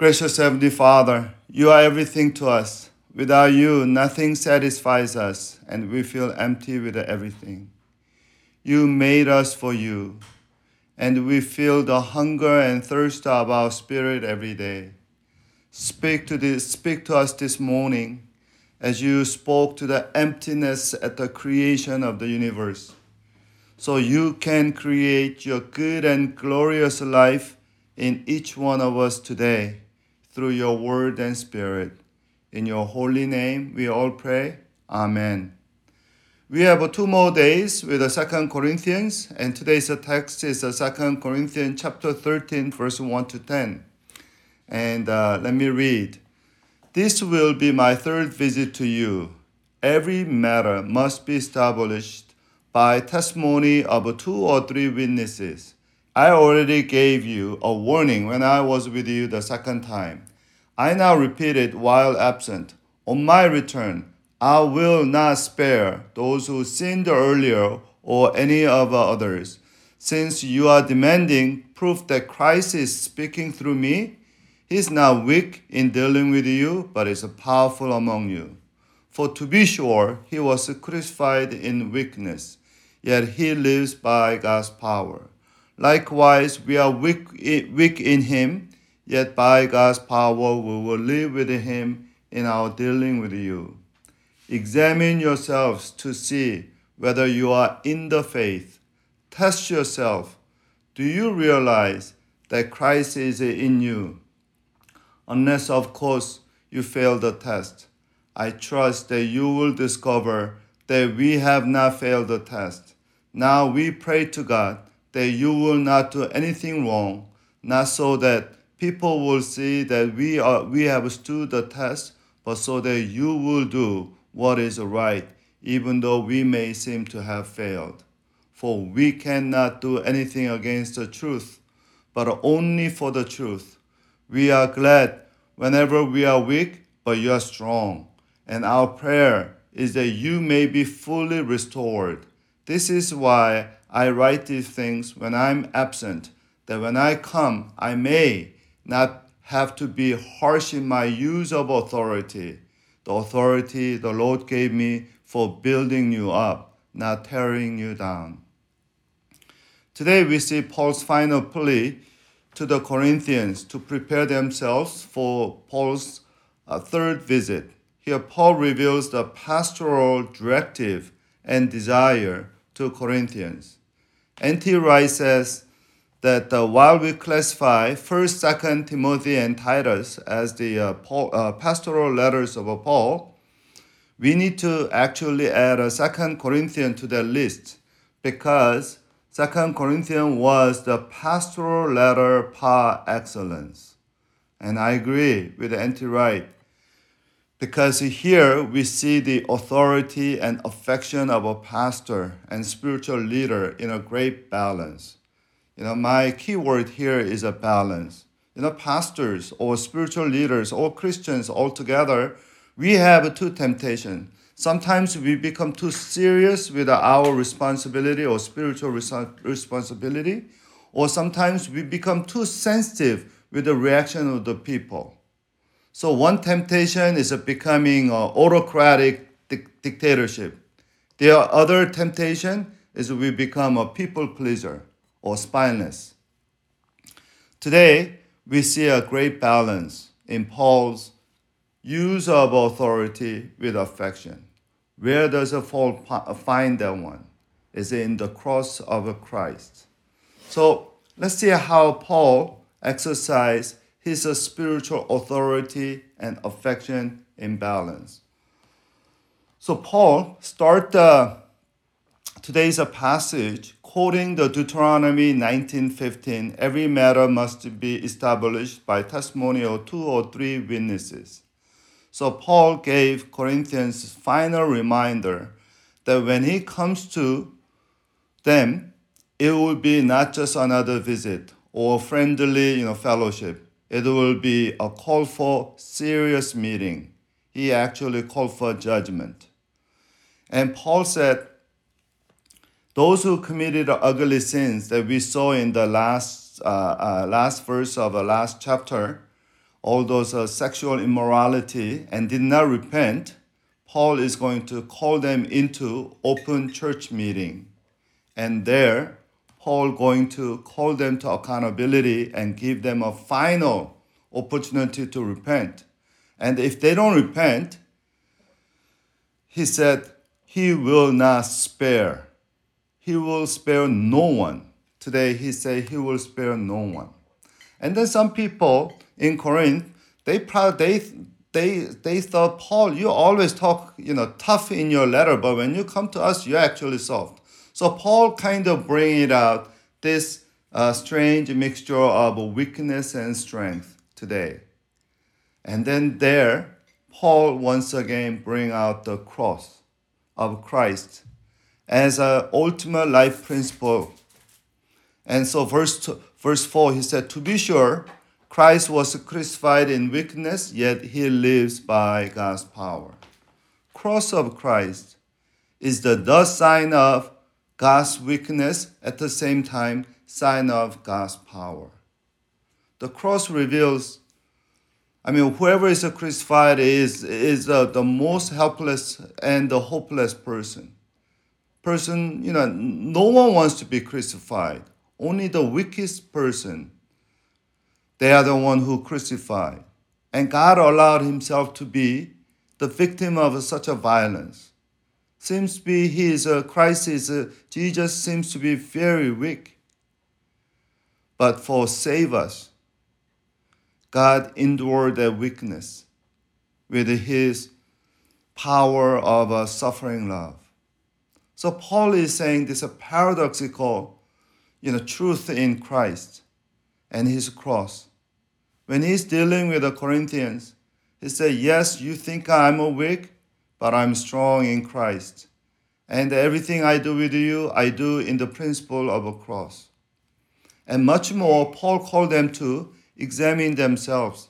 Gracious Heavenly Father, you are everything to us. Without you, nothing satisfies us, and we feel empty with everything. You made us for you, and we feel the hunger and thirst of our spirit every day. Speak to, this, speak to us this morning as you spoke to the emptiness at the creation of the universe. So you can create your good and glorious life in each one of us today through your word and spirit. In your holy name, we all pray. Amen. We have two more days with the Second Corinthians, and today's text is the Second Corinthians chapter 13, verse 1 to 10. And uh, let me read. This will be my third visit to you. Every matter must be established by testimony of two or three witnesses. I already gave you a warning when I was with you the second time. I now repeat it while absent. On my return, I will not spare those who sinned earlier or any of the others. Since you are demanding proof that Christ is speaking through me, he is not weak in dealing with you, but is powerful among you. For to be sure, he was crucified in weakness, yet he lives by God's power. Likewise, we are weak, weak in him, yet by God's power we will live with him in our dealing with you. Examine yourselves to see whether you are in the faith. Test yourself. Do you realize that Christ is in you? unless, of course, you fail the test. I trust that you will discover that we have not failed the test. Now we pray to God that you will not do anything wrong, not so that people will see that we, are, we have stood the test, but so that you will do what is right, even though we may seem to have failed. For we cannot do anything against the truth, but only for the truth. We are glad whenever we are weak, but you are strong. And our prayer is that you may be fully restored. This is why I write these things when I'm absent, that when I come, I may not have to be harsh in my use of authority, the authority the Lord gave me for building you up, not tearing you down. Today we see Paul's final plea to the Corinthians to prepare themselves for Paul's uh, third visit. Here, Paul reveals the pastoral directive and desire to Corinthians. N.T. Wright says that uh, while we classify 1st, 2nd Timothy, and Titus as the uh, Paul, uh, pastoral letters of Paul, we need to actually add a 2nd Corinthians to that list because Second Corinthians was the pastoral letter par excellence. And I agree with N.T. Wright because here we see the authority and affection of a pastor and spiritual leader in a great balance. You know, my key word here is a balance. You know, pastors or spiritual leaders or Christians altogether, we have two temptations Sometimes we become too serious with our responsibility or spiritual res- responsibility, or sometimes we become too sensitive with the reaction of the people. So one temptation is becoming an autocratic dictatorship. The other temptation is we become a people pleaser or spineless. Today, we see a great balance in Paul's use of authority with affection. Where does a Paul find that one? Is it in the cross of Christ? So let's see how Paul exercised his spiritual authority and affection in balance. So Paul start uh, today's a passage quoting the Deuteronomy 19:15. Every matter must be established by testimony of two or three witnesses. So Paul gave Corinthians final reminder that when he comes to them, it will be not just another visit or friendly you know, fellowship. It will be a call for serious meeting. He actually called for judgment. And Paul said, those who committed ugly sins that we saw in the last, uh, uh, last verse of the last chapter, all those uh, sexual immorality and did not repent, Paul is going to call them into open church meeting. And there, Paul going to call them to accountability and give them a final opportunity to repent. And if they don't repent, he said, he will not spare. He will spare no one. Today he said he will spare no one. And then some people in Corinth, they they they they thought Paul, you always talk you know tough in your letter, but when you come to us, you're actually soft. So Paul kind of bring it out this uh, strange mixture of weakness and strength today. And then there, Paul once again bring out the cross of Christ as an ultimate life principle. And so verse, two, verse 4, he said, To be sure, Christ was crucified in weakness, yet he lives by God's power. Cross of Christ is the, the sign of God's weakness, at the same time, sign of God's power. The cross reveals, I mean, whoever is crucified is, is uh, the most helpless and the hopeless person. Person, you know, no one wants to be crucified. Only the weakest person they are the one who crucified. And God allowed himself to be the victim of such a violence. Seems to be his Christ is uh, Jesus seems to be very weak. But for save us, God endured that weakness with his power of a suffering love. So Paul is saying this a paradoxical, you know, truth in Christ and his cross when he's dealing with the Corinthians, he said, Yes, you think I'm weak, but I'm strong in Christ. And everything I do with you, I do in the principle of a cross. And much more, Paul called them to examine themselves,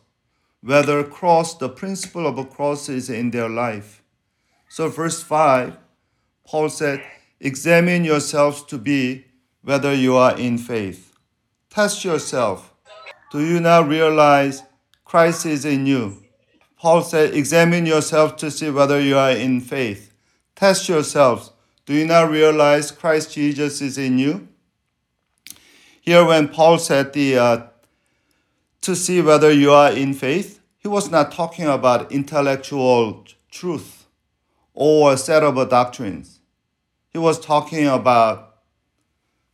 whether cross, the principle of a cross is in their life. So, verse 5, Paul said, Examine yourselves to be whether you are in faith. Test yourself do you not realize Christ is in you? Paul said, Examine yourself to see whether you are in faith. Test yourselves. Do you not realize Christ Jesus is in you? Here, when Paul said the uh, to see whether you are in faith, he was not talking about intellectual truth or a set of doctrines. He was talking about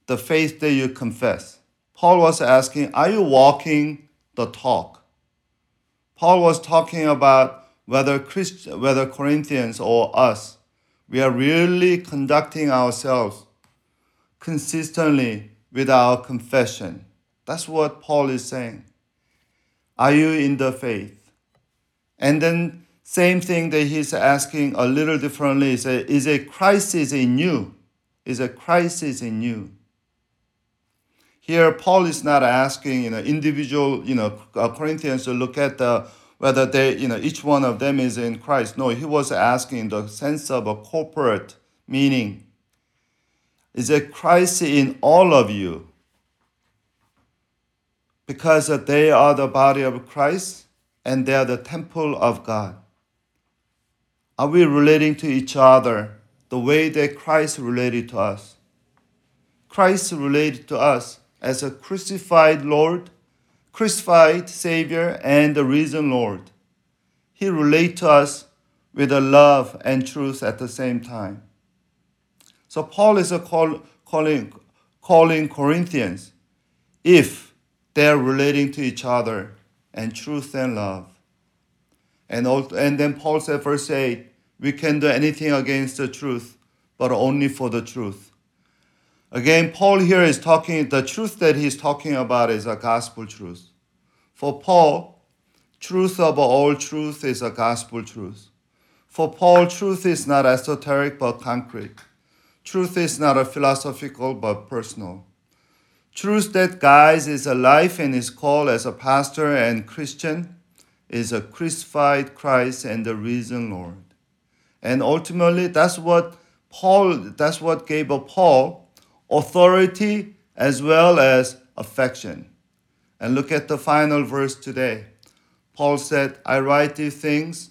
the faith that you confess. Paul was asking, Are you walking the talk? Paul was talking about whether, Christ, whether Corinthians or us, we are really conducting ourselves consistently with our confession. That's what Paul is saying. Are you in the faith? And then same thing that he's asking a little differently is a, is a Christ in you? Is a Christ in you? Here, Paul is not asking you know individual you know uh, Corinthians to look at the whether they you know each one of them is in Christ. No, he was asking in the sense of a corporate meaning. Is a Christ in all of you? Because they are the body of Christ and they are the temple of God. Are we relating to each other the way that Christ related to us? Christ related to us as a crucified Lord, crucified Savior, and the risen Lord. He related to us with a love and truth at the same time. So Paul is call, calling, calling Corinthians if they're relating to each other and truth and love. And, also, and then Paul said, verse 8, we can do anything against the truth, but only for the truth. Again, Paul here is talking, the truth that he's talking about is a gospel truth. For Paul, truth of all truth is a gospel truth. For Paul, truth is not esoteric but concrete. Truth is not a philosophical but personal. Truth that guides his life and his call as a pastor and Christian is a crucified Christ and the risen Lord. And ultimately, that's what Paul, that's what gave Paul authority as well as affection. And look at the final verse today. Paul said, I write these things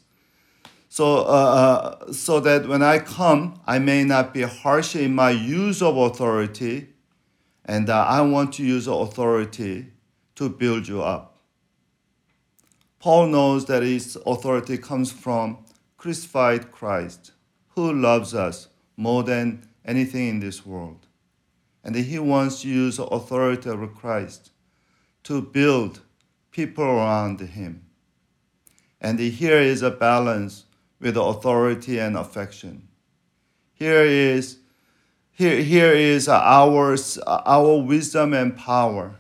so, uh, uh, so that when I come, I may not be harsh in my use of authority, and uh, I want to use authority to build you up. Paul knows that his authority comes from crucified Christ, who loves us more than anything in this world. And he wants to use the authority of Christ to build people around him. And here is a balance with authority and affection. Here is here, here is our, our wisdom and power.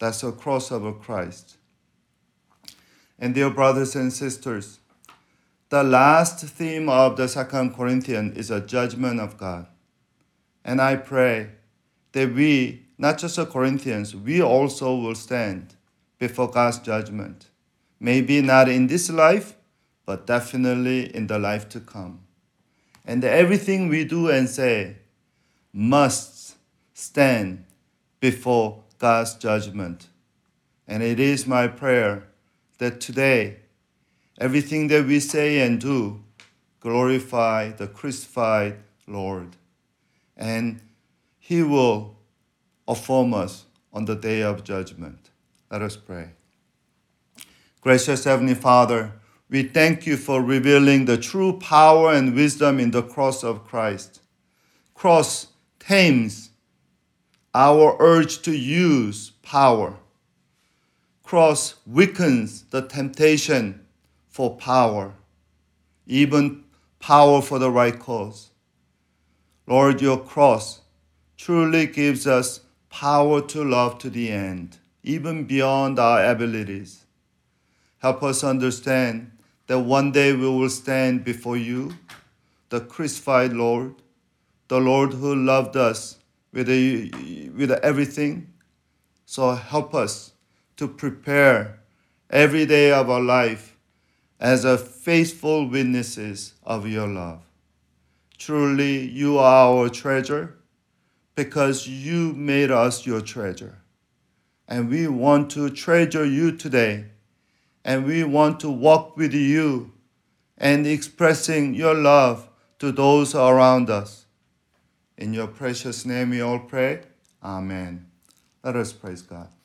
That's the cross of Christ. And dear brothers and sisters, the last theme of the Second Corinthians is a judgment of God. And I pray that we, not just the Corinthians, we also will stand before God's judgment. Maybe not in this life, but definitely in the life to come. And everything we do and say must stand before God's judgment. And it is my prayer that today, everything that we say and do glorify the crucified Lord. And He will affirm us on the day of judgment. Let us pray. Gracious Heavenly Father, we thank you for revealing the true power and wisdom in the cross of Christ. Cross tames our urge to use power. Cross weakens the temptation for power, even power for the right cause. Lord, your cross truly gives us power to love to the end, even beyond our abilities. Help us understand that one day we will stand before you, the crucified Lord, the Lord who loved us with, a, with everything. So help us to prepare every day of our life as a faithful witnesses of your love. Truly, you are our treasure because you made us your treasure. And we want to treasure you today and we want to walk with you and expressing your love to those around us. In your precious name we all pray. Amen. Let us praise God.